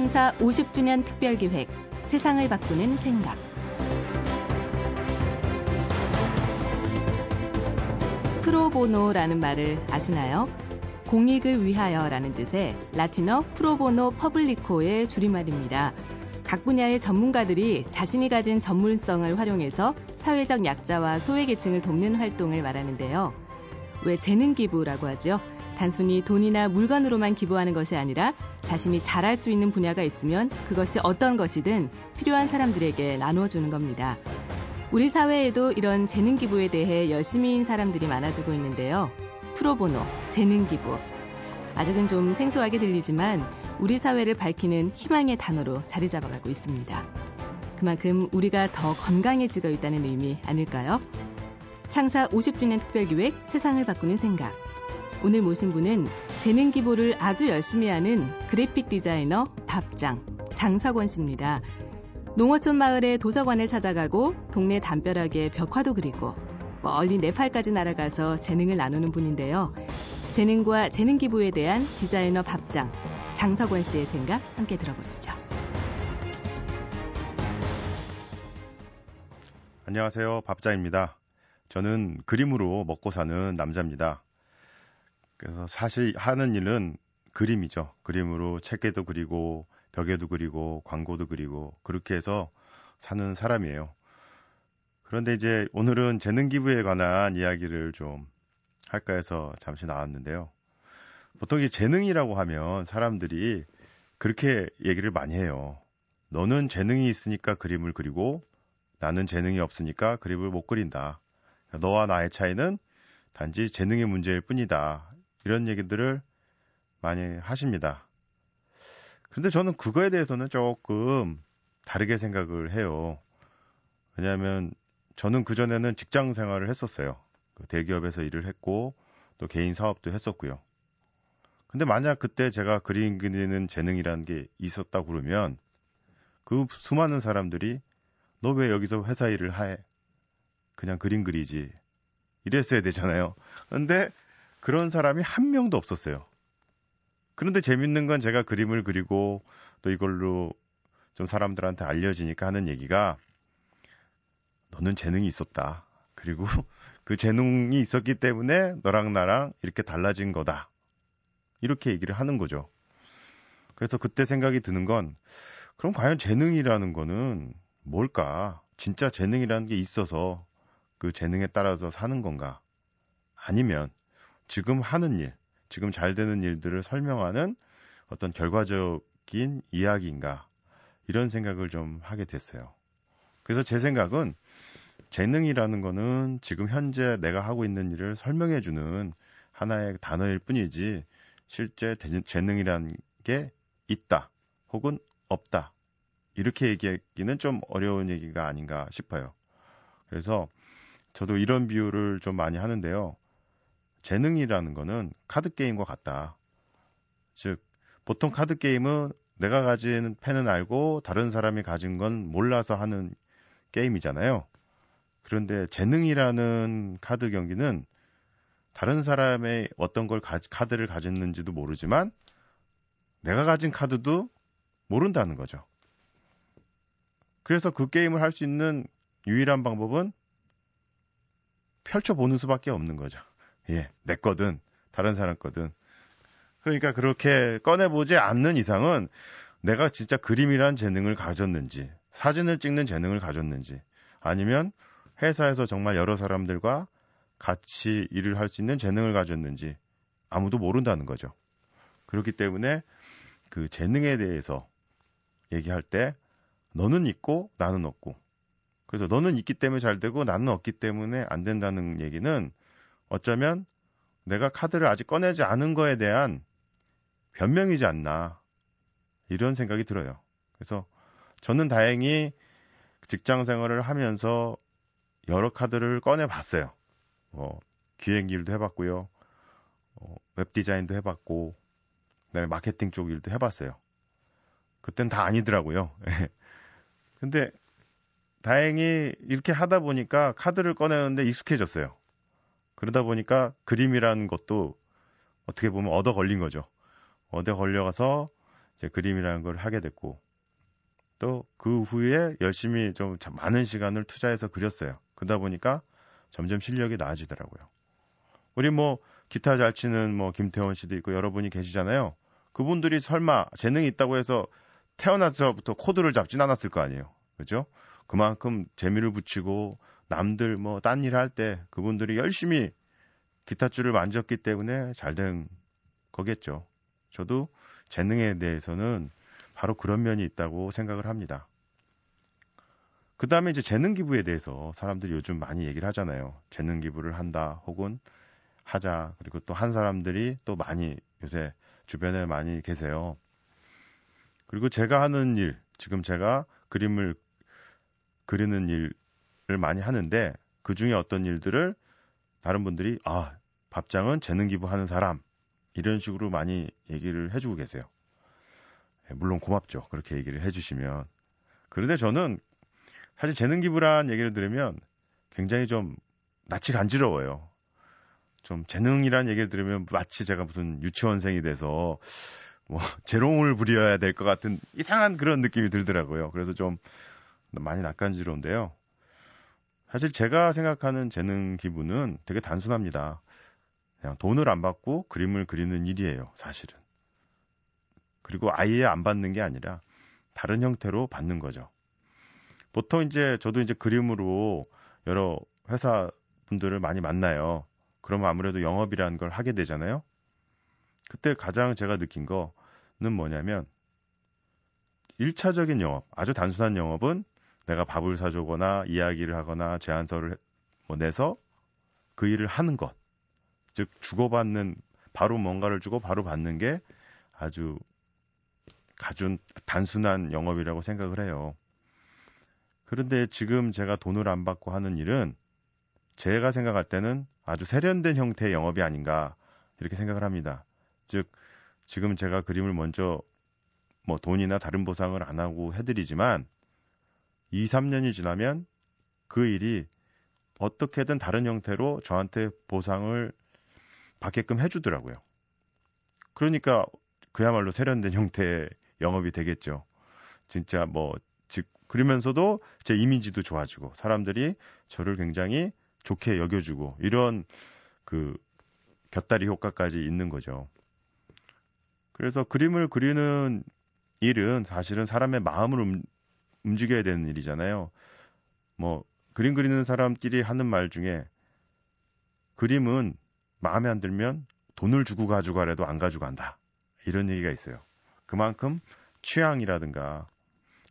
창사 50주년 특별기획 세상을 바꾸는 생각 pro bono라는 말을 아시나요? 공익을 위하여라는 뜻의 라틴어 pro bono publico의 줄임말입니다. 각 분야의 전문가들이 자신이 가진 전문성을 활용해서 사회적 약자와 소외계층을 돕는 활동을 말하는데요. 왜 재능 기부라고 하죠? 단순히 돈이나 물건으로만 기부하는 것이 아니라 자신이 잘할 수 있는 분야가 있으면 그것이 어떤 것이든 필요한 사람들에게 나누어주는 겁니다. 우리 사회에도 이런 재능 기부에 대해 열심히인 사람들이 많아지고 있는데요. 프로보노, 재능 기부. 아직은 좀 생소하게 들리지만 우리 사회를 밝히는 희망의 단어로 자리 잡아가고 있습니다. 그만큼 우리가 더 건강해지고 있다는 의미 아닐까요? 창사 50주년 특별기획 세상을 바꾸는 생각. 오늘 모신 분은 재능 기부를 아주 열심히 하는 그래픽 디자이너 밥장 장사권 씨입니다. 농어촌 마을의 도서관을 찾아가고 동네 담벼락에 벽화도 그리고 멀리 네팔까지 날아가서 재능을 나누는 분인데요. 재능과 재능 기부에 대한 디자이너 밥장 장석원 씨의 생각 함께 들어보시죠. 안녕하세요. 밥장입니다. 저는 그림으로 먹고 사는 남자입니다. 그래서 사실 하는 일은 그림이죠. 그림으로 책에도 그리고 벽에도 그리고 광고도 그리고 그렇게 해서 사는 사람이에요. 그런데 이제 오늘은 재능 기부에 관한 이야기를 좀 할까 해서 잠시 나왔는데요. 보통 이 재능이라고 하면 사람들이 그렇게 얘기를 많이 해요. 너는 재능이 있으니까 그림을 그리고 나는 재능이 없으니까 그림을 못 그린다. 너와 나의 차이는 단지 재능의 문제일 뿐이다. 이런 얘기들을 많이 하십니다. 근데 저는 그거에 대해서는 조금 다르게 생각을 해요. 왜냐하면 저는 그전에는 직장 생활을 했었어요. 그 대기업에서 일을 했고 또 개인 사업도 했었고요. 근데 만약 그때 제가 그림 그리는 재능이라는 게 있었다 그러면 그 수많은 사람들이 너 왜 여기서 회사 일을 해? 그냥 그림 그리지. 이랬어야 되잖아요. 근데 그런 사람이 한 명도 없었어요. 그런데 재밌는 건 제가 그림을 그리고 또 이걸로 좀 사람들한테 알려지니까 하는 얘기가 너는 재능이 있었다. 그리고 그 재능이 있었기 때문에 너랑 나랑 이렇게 달라진 거다. 이렇게 얘기를 하는 거죠. 그래서 그때 생각이 드는 건 그럼 과연 재능이라는 거는 뭘까? 진짜 재능이라는 게 있어서 그 재능에 따라서 사는 건가? 아니면 지금 하는 일, 지금 잘 되는 일들을 설명하는 어떤 결과적인 이야기인가 이런 생각을 좀 하게 됐어요. 그래서 제 생각은 재능이라는 거는 지금 현재 내가 하고 있는 일을 설명해 주는 하나의 단어일 뿐이지 실제 재능이라는 게 있다 혹은 없다 이렇게 얘기하기는 좀 어려운 얘기가 아닌가 싶어요. 그래서 저도 이런 비유를 좀 많이 하는데요. 재능이라는 거는 카드 게임과 같다. 즉 보통 카드 게임은 내가 가진 펜은 알고 다른 사람이 가진 건 몰라서 하는 게임이잖아요. 그런데 재능이라는 카드 경기는 다른 사람의 어떤 걸 가, 카드를 가졌는지도 모르지만 내가 가진 카드도 모른다는 거죠. 그래서 그 게임을 할 수 있는 유일한 방법은 펼쳐보는 수밖에 없는 거죠. 예, 내 거든 다른 사람 거든. 그러니까 그렇게 꺼내보지 않는 이상은 내가 진짜 그림이란 재능을 가졌는지, 사진을 찍는 재능을 가졌는지, 아니면 회사에서 정말 여러 사람들과 같이 일을 할 수 있는 재능을 가졌는지 아무도 모른다는 거죠. 그렇기 때문에 그 재능에 대해서 얘기할 때 너는 있고 나는 없고 그래서 너는 있기 때문에 잘 되고 나는 없기 때문에 안 된다는 얘기는 어쩌면 내가 카드를 아직 꺼내지 않은 거에 대한 변명이지 않나 이런 생각이 들어요. 그래서 저는 다행히 직장 생활을 하면서 여러 카드를 꺼내 봤어요. 뭐 기획 일도 해봤고요. 어, 웹 디자인도 해봤고, 그다음에 마케팅 쪽 일도 해봤어요. 그땐 다 아니더라고요. 근데 다행히 이렇게 하다 보니까 카드를 꺼내는데 익숙해졌어요. 그러다 보니까 그림이라는 것도 어떻게 보면 얻어 걸린 거죠. 얻어 걸려가서 이제 그림이라는 걸 하게 됐고 또 그 후에 열심히 좀 많은 시간을 투자해서 그렸어요. 그러다 보니까 점점 실력이 나아지더라고요. 우리 뭐 기타 잘 치는 뭐 김태원 씨도 있고 여러분이 계시잖아요. 그분들이 설마 재능이 있다고 해서 태어나서부터 코드를 잡진 않았을 거 아니에요. 그죠? 그만큼 재미를 붙이고 남들 뭐 딴 일 할 때 그분들이 열심히 기타줄을 만졌기 때문에 잘 된 거겠죠. 저도 재능에 대해서는 바로 그런 면이 있다고 생각을 합니다. 그 다음에 이제 재능 기부에 대해서 사람들이 요즘 많이 얘기를 하잖아요. 재능 기부를 한다, 혹은 하자. 그리고 또 한 사람들이 또 많이 요새 주변에 많이 계세요. 그리고 제가 하는 일, 지금 제가 그림을 그리는 일을 많이 하는데 그 중에 어떤 일들을 다른 분들이 아 밥장은 재능 기부하는 사람 이런 식으로 많이 얘기를 해주고 계세요. 예, 물론 고맙죠. 그렇게 얘기를 해주시면. 그런데 저는 사실 재능 기부란 얘기를 들으면 굉장히 좀 낯이 간지러워요. 좀 재능이란 얘기를 들으면 마치 제가 무슨 유치원생이 돼서 뭐 재롱을 부려야 될 것 같은 이상한 그런 느낌이 들더라고요. 그래서 좀 많이 낯간지러운데요. 사실 제가 생각하는 재능 기부는 되게 단순합니다. 그냥 돈을 안 받고 그림을 그리는 일이에요, 사실은. 그리고 아예 안 받는 게 아니라 다른 형태로 받는 거죠. 보통 이제 저도 이제 그림으로 여러 회사 분들을 많이 만나요. 그러면 아무래도 영업이라는 걸 하게 되잖아요. 그때 가장 제가 느낀 거는 뭐냐면 1차적인 영업, 아주 단순한 영업은 내가 밥을 사주거나 이야기를 하거나 제안서를 뭐 내서 그 일을 하는 것. 즉, 주고받는, 바로 뭔가를 주고 바로 받는 게 아주 가준 단순한 영업이라고 생각을 해요. 그런데 지금 제가 돈을 안 받고 하는 일은 제가 생각할 때는 아주 세련된 형태의 영업이 아닌가 이렇게 생각을 합니다. 즉, 지금 제가 그림을 먼저 뭐 돈이나 다른 보상을 안 하고 해드리지만 2, 3년이 지나면 그 일이 어떻게든 다른 형태로 저한테 보상을 받게끔 해주더라고요. 그러니까 그야말로 세련된 형태의 영업이 되겠죠. 진짜 뭐, 즉, 그러면서도 제 이미지도 좋아지고 사람들이 저를 굉장히 좋게 여겨주고 이런 그 곁다리 효과까지 있는 거죠. 그래서 그림을 그리는 일은 사실은 사람의 마음을 음, 움직여야 되는 일이잖아요. 뭐 그림 그리는 사람끼리 하는 말 중에 그림은 마음에 안 들면 돈을 주고 가져가래도 안 가져간다. 이런 얘기가 있어요. 그만큼 취향이라든가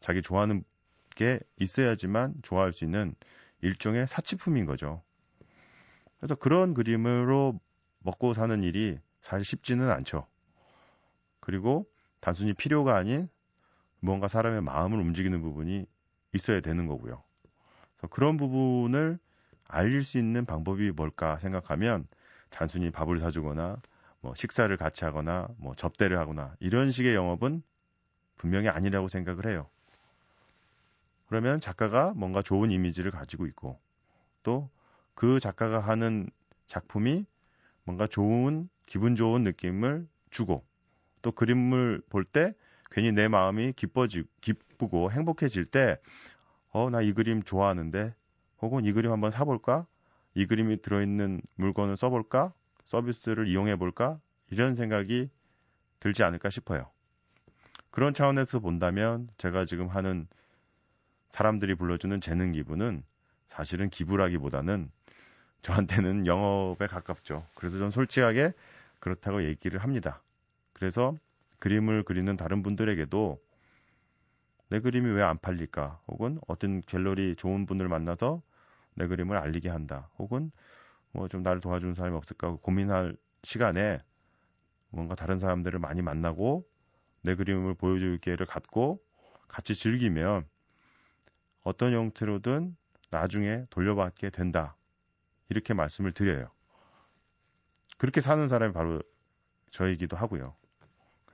자기 좋아하는 게 있어야지만 좋아할 수 있는 일종의 사치품인 거죠. 그래서 그런 그림으로 먹고 사는 일이 사실 쉽지는 않죠. 그리고 단순히 필요가 아닌 뭔가 사람의 마음을 움직이는 부분이 있어야 되는 거고요. 그런 부분을 알릴 수 있는 방법이 뭘까 생각하면 단순히 밥을 사주거나 뭐 식사를 같이 하거나 뭐 접대를 하거나 이런 식의 영업은 분명히 아니라고 생각을 해요. 그러면 작가가 뭔가 좋은 이미지를 가지고 있고 또 그 작가가 하는 작품이 뭔가 좋은 기분 좋은 느낌을 주고 또 그림을 볼 때 괜히 내 마음이 기뻐지 기쁘고 행복해질 때 어 나 이 그림 좋아하는데 혹은 이 그림 한번 사볼까 이 그림이 들어있는 물건을 써볼까 서비스를 이용해 볼까 이런 생각이 들지 않을까 싶어요. 그런 차원에서 본다면 제가 지금 하는 사람들이 불러주는 재능 기부는 사실은 기부라기보다는 저한테는 영업에 가깝죠. 그래서 전 솔직하게 그렇다고 얘기를 합니다. 그래서 그림을 그리는 다른 분들에게도 내 그림이 왜 안 팔릴까? 혹은 어떤 갤러리 좋은 분을 만나서 내 그림을 알리게 한다. 혹은 뭐 좀 나를 도와주는 사람이 없을까 고민할 시간에 뭔가 다른 사람들을 많이 만나고 내 그림을 보여줄 기회를 갖고 같이 즐기면 어떤 형태로든 나중에 돌려받게 된다. 이렇게 말씀을 드려요. 그렇게 사는 사람이 바로 저이기도 하고요.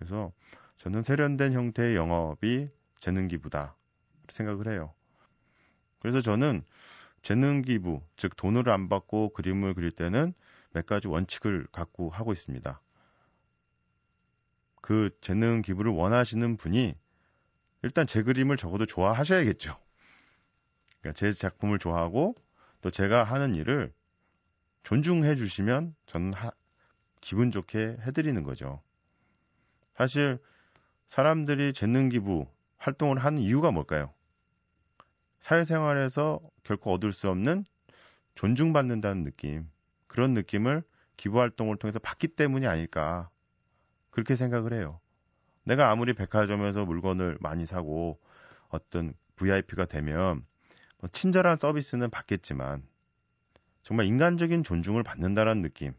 그래서 저는 세련된 형태의 영업이 재능 기부다 생각을 해요. 그래서 저는 재능 기부, 즉 돈을 안 받고 그림을 그릴 때는 몇 가지 원칙을 갖고 하고 있습니다. 그 재능 기부를 원하시는 분이 일단 제 그림을 적어도 좋아하셔야겠죠. 그러니까 제 작품을 좋아하고 또 제가 하는 일을 존중해 주시면 저는 하, 기분 좋게 해드리는 거죠. 사실 사람들이 재능 기부 활동을 하는 이유가 뭘까요? 사회생활에서 결코 얻을 수 없는 존중받는다는 느낌, 그런 느낌을 기부 활동을 통해서 받기 때문이 아닐까. 그렇게 생각을 해요. 내가 아무리 백화점에서 물건을 많이 사고 어떤 VIP가 되면 뭐 친절한 서비스는 받겠지만 정말 인간적인 존중을 받는다는 느낌은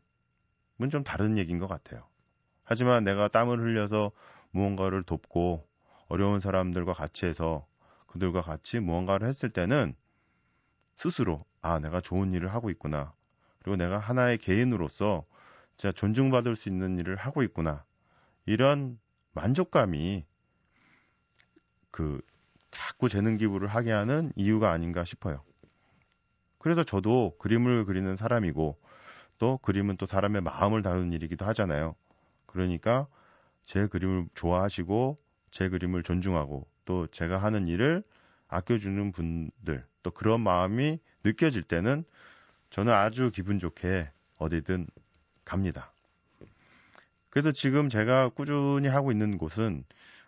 좀 다른 얘기인 것 같아요. 하지만 내가 땀을 흘려서 무언가를 돕고 어려운 사람들과 같이 해서 그들과 같이 무언가를 했을 때는 스스로 아 내가 좋은 일을 하고 있구나 그리고 내가 하나의 개인으로서 진짜 존중받을 수 있는 일을 하고 있구나 이런 만족감이 그 자꾸 재능 기부를 하게 하는 이유가 아닌가 싶어요. 그래서 저도 그림을 그리는 사람이고 또 그림은 또 사람의 마음을 다루는 일이기도 하잖아요. 그러니까 제 그림을 좋아하시고 제 그림을 존중하고 또 제가 하는 일을 아껴주는 분들 또 그런 마음이 느껴질 때는 저는 아주 기분 좋게 어디든 갑니다. 그래서 지금 제가 꾸준히 하고 있는 곳은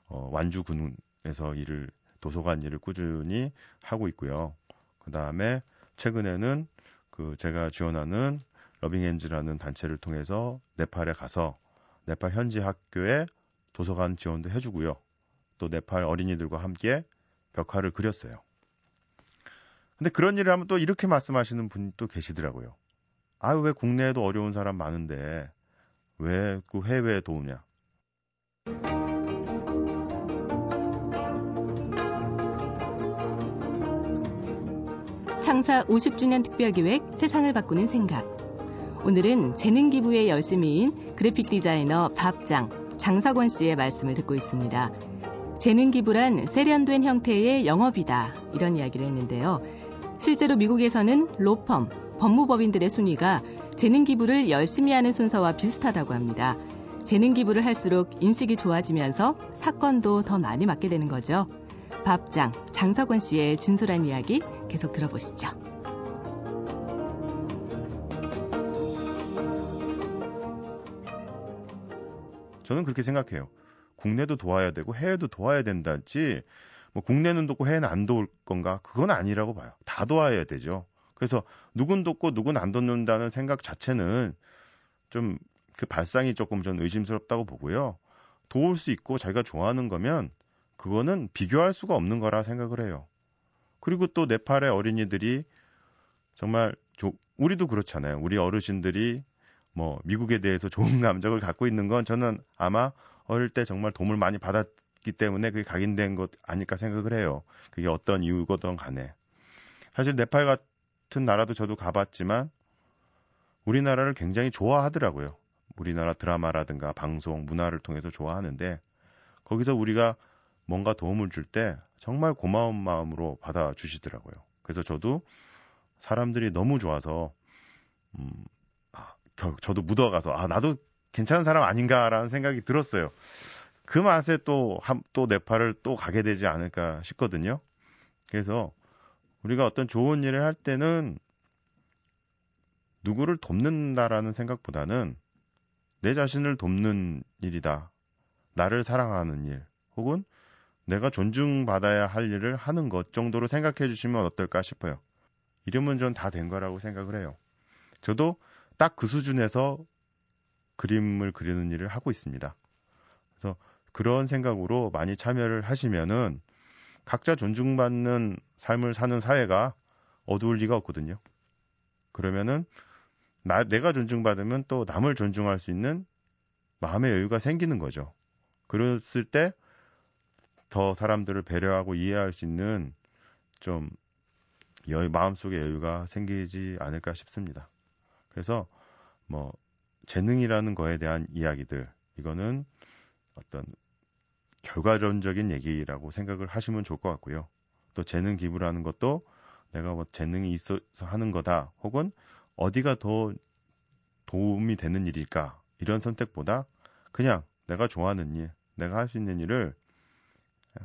어, 완주군에서 일을 도서관 일을 꾸준히 하고 있고요. 그 다음에 최근에는 그 제가 지원하는 러빙엔즈라는 단체를 통해서 네팔에 가서 네팔 현지 학교에 도서관 지원도 해주고요. 또 네팔 어린이들과 함께 벽화를 그렸어요. 근데 그런 일을 하면 또 이렇게 말씀하시는 또 계시더라고요. 아, 왜 국내에도 어려운 사람 많은데 왜 그 해외에 도우냐? 창사 50주년 특별기획 세상을 바꾸는 생각. 오늘은 재능 기부에 열심히인 그래픽 디자이너 밥장 장사권 씨의 말씀을 듣고 있습니다. 재능 기부란 세련된 형태의 영업이다. 이런 이야기를 했는데요. 실제로 미국에서는 로펌, 법무법인들의 순위가 재능 기부를 열심히 하는 순서와 비슷하다고 합니다. 재능 기부를 할수록 인식이 좋아지면서 사건도 더 많이 맡게 되는 거죠. 밥장 장사권 씨의 진솔한 이야기 계속 들어보시죠. 저는 그렇게 생각해요. 국내도 도와야 되고 해외도 도와야 된다지 뭐 국내는 돕고 해외는 안 도울 건가? 그건 아니라고 봐요. 다 도와야 되죠. 그래서 누군 돕고 누군 안 돕는다는 생각 자체는 좀 그 발상이 조금 전 의심스럽다고 보고요. 도울 수 있고 자기가 좋아하는 거면 그거는 비교할 수가 없는 거라 생각을 해요. 그리고 또 네팔의 어린이들이 정말 조, 우리도 그렇잖아요. 우리 어르신들이 뭐 미국에 대해서 좋은 감정을 갖고 있는 건 저는 아마 어릴 때 정말 도움을 많이 받았기 때문에 그게 각인된 것 아닐까 생각을 해요. 그게 어떤 이유거든 간에. 사실 네팔 같은 나라도 저도 가봤지만 우리나라를 굉장히 좋아하더라고요. 우리나라 드라마라든가 방송, 문화를 통해서 좋아하는데 거기서 우리가 뭔가 도움을 줄 때 정말 고마운 마음으로 받아주시더라고요. 그래서 저도 사람들이 너무 좋아서 음, 저도 묻어가서 아 나도 괜찮은 사람 아닌가라는 생각이 들었어요. 그 맛에 또, 한, 또 네팔을 또 가게 되지 않을까 싶거든요. 그래서 우리가 어떤 좋은 일을 할 때는 누구를 돕는다라는 생각보다는 내 자신을 돕는 일이다. 나를 사랑하는 일, 혹은 내가 존중받아야 할 일을 하는 것 정도로 생각해 주시면 어떨까 싶어요. 이름은 전 다 된 거라고 생각을 해요. 저도 딱 그 수준에서 그림을 그리는 일을 하고 있습니다. 그래서 그런 생각으로 많이 참여를 하시면은 각자 존중받는 삶을 사는 사회가 어두울 리가 없거든요. 그러면은 나, 내가 존중받으면 또 남을 존중할 수 있는 마음의 여유가 생기는 거죠. 그랬을 때 더 사람들을 배려하고 이해할 수 있는 좀 여유, 마음속의 여유가 생기지 않을까 싶습니다. 그래서 뭐 재능이라는 거에 대한 이야기들 이거는 어떤 결과론적인 얘기라고 생각을 하시면 좋을 것 같고요. 또 재능 기부라는 것도 내가 뭐 재능이 있어서 하는 거다 혹은 어디가 더 도움이 되는 일일까 이런 선택보다 그냥 내가 좋아하는 일, 내가 할 수 있는 일을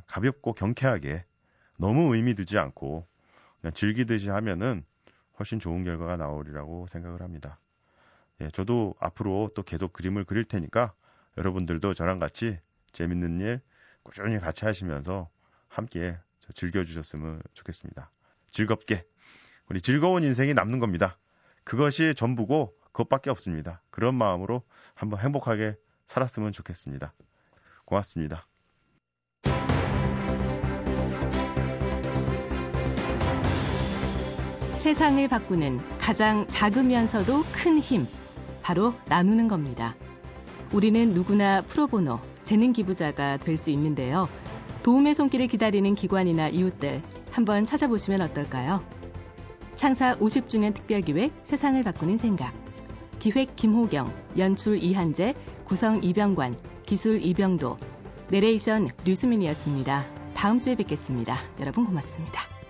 가볍고 경쾌하게 너무 의미 두지 않고 그냥 즐기듯이 하면은 훨씬 좋은 결과가 나오리라고 생각을 합니다. 예, 저도 앞으로 또 계속 그림을 그릴 테니까 여러분들도 저랑 같이 재밌는 일 꾸준히 같이 하시면서 함께 즐겨주셨으면 좋겠습니다. 즐겁게 우리 즐거운 인생이 남는 겁니다. 그것이 전부고 그것밖에 없습니다. 그런 마음으로 한번 행복하게 살았으면 좋겠습니다. 고맙습니다. 세상을 바꾸는 가장 작으면서도 큰 힘, 바로 나누는 겁니다. 우리는 누구나 프로보노, 재능 기부자가 될 수 있는데요. 도움의 손길을 기다리는 기관이나 이웃들 한번 찾아보시면 어떨까요? 창사 50주년 특별기획 세상을 바꾸는 생각. 기획 김호경, 연출 이한재, 구성 이병관, 기술 이병도, 내레이션 류수민이었습니다. 다음 주에 뵙겠습니다. 여러분 고맙습니다.